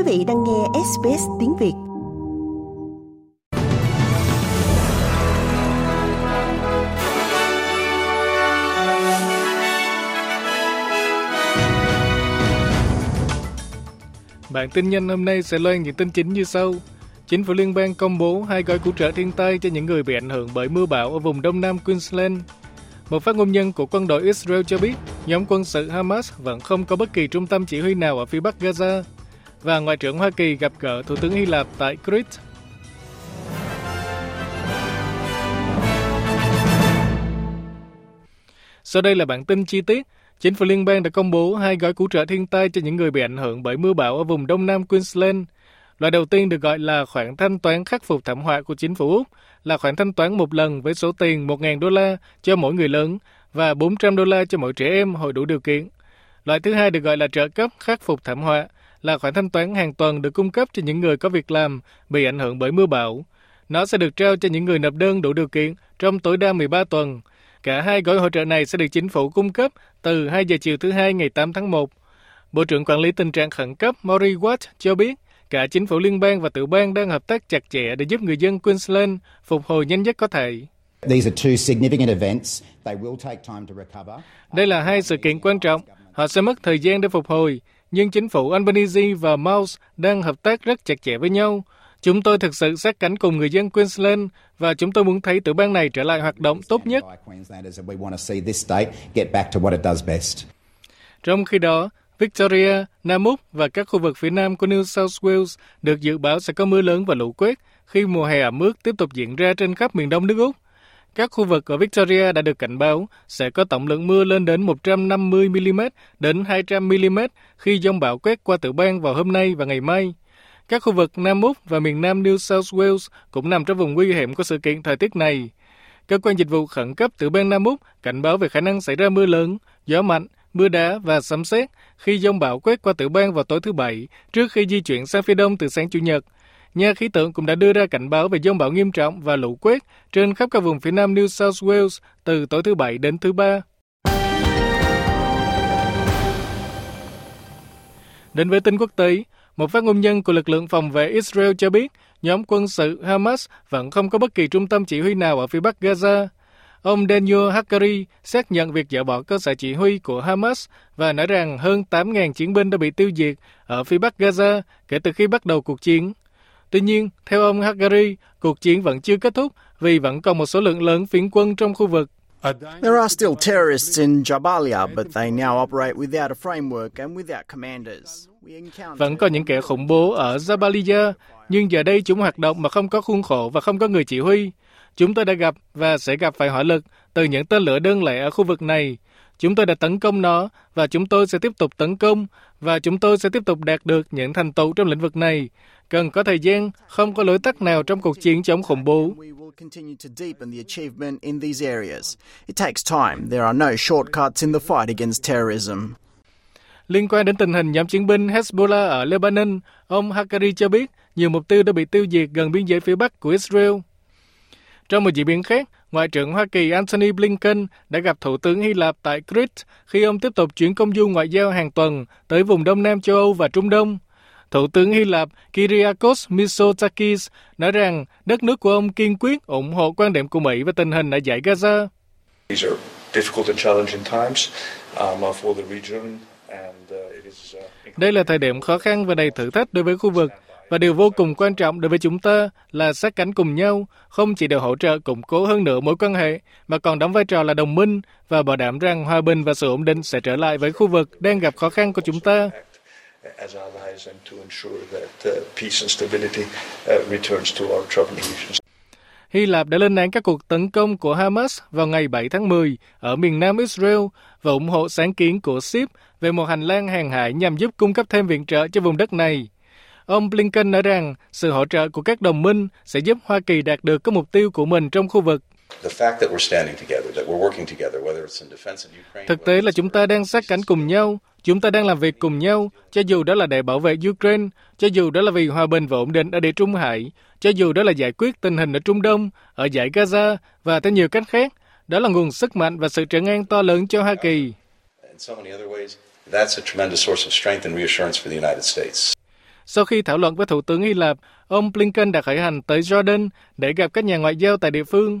Quý vị đang nghe SBS tiếng Việt. Bản tin nhanh hôm nay sẽ loan những tin chính như sau. Chính phủ liên bang công bố hai gói cứu trợ thiên tai cho những người bị ảnh hưởng bởi mưa bão ở vùng đông nam Queensland. Một phát ngôn nhân của quân đội Israel cho biết, nhóm quân sự Hamas vẫn không có bất kỳ trung tâm chỉ huy nào ở phía bắc Gaza. Và Ngoại trưởng Hoa Kỳ gặp gỡ Thủ tướng Hy Lạp tại Crete. Sau đây là bản tin chi tiết. Chính phủ liên bang đã công bố hai gói cứu trợ thiên tai cho những người bị ảnh hưởng bởi mưa bão ở vùng đông nam Queensland. Loại đầu tiên được gọi là khoản thanh toán khắc phục thảm họa của chính phủ Úc, là khoản thanh toán một lần với số tiền 1.000 đô la cho mỗi người lớn và 400 đô la cho mỗi trẻ em hồi đủ điều kiện. Loại thứ hai được gọi là trợ cấp khắc phục thảm họa, là khoản thanh toán hàng tuần được cung cấp cho những người có việc làm bị ảnh hưởng bởi mưa bão. Nó sẽ được trao cho những người nộp đơn đủ điều kiện trong tối đa 13 tuần. Cả hai gói hỗ trợ này sẽ được chính phủ cung cấp từ 2 giờ chiều thứ hai ngày 8 tháng 1. Bộ trưởng quản lý tình trạng khẩn cấp Maury Watt cho biết cả chính phủ liên bang và tiểu bang đang hợp tác chặt chẽ để giúp người dân Queensland phục hồi nhanh nhất có thể. Đây là hai sự kiện quan trọng. Họ sẽ mất thời gian để phục hồi, nhưng chính phủ Albanese và Mouse đang hợp tác rất chặt chẽ với nhau. Chúng tôi thực sự sát cánh cùng người dân Queensland và chúng tôi muốn thấy tiểu bang này trở lại hoạt động tốt nhất. Trong khi đó, Victoria, Nam Úc và các khu vực phía nam của New South Wales được dự báo sẽ có mưa lớn và lũ quét khi mùa hè ẩm ướt tiếp tục diễn ra trên khắp miền đông nước Úc. Các khu vực ở Victoria đã được cảnh báo sẽ có tổng lượng mưa lên đến 150 mm đến 200 mm khi dông bão quét qua tiểu bang vào hôm nay và ngày mai. Các khu vực Nam Úc và miền Nam New South Wales cũng nằm trong vùng nguy hiểm của sự kiện thời tiết này. Cơ quan dịch vụ khẩn cấp tiểu bang Nam Úc cảnh báo về khả năng xảy ra mưa lớn, gió mạnh, mưa đá và sấm sét khi dông bão quét qua tiểu bang vào tối thứ Bảy trước khi di chuyển sang phía đông từ sáng Chủ nhật. Nhà khí tượng cũng đã đưa ra cảnh báo về dông bão nghiêm trọng và lũ quét trên khắp các vùng phía nam New South Wales từ tối thứ Bảy đến thứ Ba. Đến với tin quốc tế, một phát ngôn nhân của lực lượng phòng vệ Israel cho biết nhóm quân sự Hamas vẫn không có bất kỳ trung tâm chỉ huy nào ở phía bắc Gaza. Ông Daniel Hakkari xác nhận việc dỡ bỏ cơ sở chỉ huy của Hamas và nói rằng hơn 8.000 chiến binh đã bị tiêu diệt ở phía bắc Gaza kể từ khi bắt đầu cuộc chiến. Tuy nhiên, theo ông Hakari, cuộc chiến vẫn chưa kết thúc vì vẫn còn một số lượng lớn phiến quân trong khu vực. There are still terrorists in Jabalia, but they now operate without a framework and without commanders. Vẫn có những kẻ khủng bố ở Jabalia, nhưng giờ đây chúng hoạt động mà không có khuôn khổ và không có người chỉ huy. Chúng tôi đã gặp và sẽ gặp phải hỏa lực từ những tên lửa đơn lẻ ở khu vực này. Chúng tôi đã tấn công nó và chúng tôi sẽ tiếp tục tấn công và chúng tôi sẽ tiếp tục đạt được những thành tựu trong lĩnh vực này. Cần có thời gian, không có lối tắt nào trong cuộc chiến chống khủng bố. Liên quan đến tình hình nhóm chiến binh Hezbollah ở Lebanon, ông Hakari cho biết nhiều mục tiêu đã bị tiêu diệt gần biên giới phía bắc của Israel. Trong một diễn biến khác, Ngoại trưởng Hoa Kỳ Antony Blinken đã gặp Thủ tướng Hy Lạp tại Crete khi ông tiếp tục chuyến công du ngoại giao hàng tuần tới vùng Đông Nam châu Âu và Trung Đông. Thủ tướng Hy Lạp Kyriakos Mitsotakis nói rằng đất nước của ông kiên quyết ủng hộ quan điểm của Mỹ về tình hình ở giải Gaza. Đây là thời điểm khó khăn và đầy thử thách đối với khu vực và điều vô cùng quan trọng đối với chúng ta là sát cánh cùng nhau, không chỉ để hỗ trợ củng cố hơn nữa mối quan hệ, mà còn đóng vai trò là đồng minh và bảo đảm rằng hòa bình và sự ổn định sẽ trở lại với khu vực đang gặp khó khăn của chúng ta. As allies and to ensure that uh, peace and stability uh, returns to our troubled regions. Hy Lạp đã lên án các cuộc tấn công của Hamas vào ngày 7 tháng 10 ở miền nam Israel và ủng hộ sáng kiến của SIP về một hành lang hàng hải nhằm giúp cung cấp thêm viện trợ cho vùng đất này. Ông Blinken nói rằng sự hỗ trợ của các đồng minh sẽ giúp Hoa Kỳ đạt được các mục tiêu của mình trong khu vực. Thực tế là chúng ta đang sát cánh cùng nhau, chúng ta đang làm việc cùng nhau, cho dù đó là để bảo vệ Ukraine, cho dù đó là vì hòa bình và ổn định ở địa Trung Hải, cho dù đó là giải quyết tình hình ở Trung Đông, ở giải Gaza và theo nhiều cách khác, đó là nguồn sức mạnh và sự trở ngang to lớn cho Hoa Kỳ. Sau khi thảo luận với Thủ tướng Hy Lạp, ông Blinken đã khởi hành tới Jordan để gặp các nhà ngoại giao tại địa phương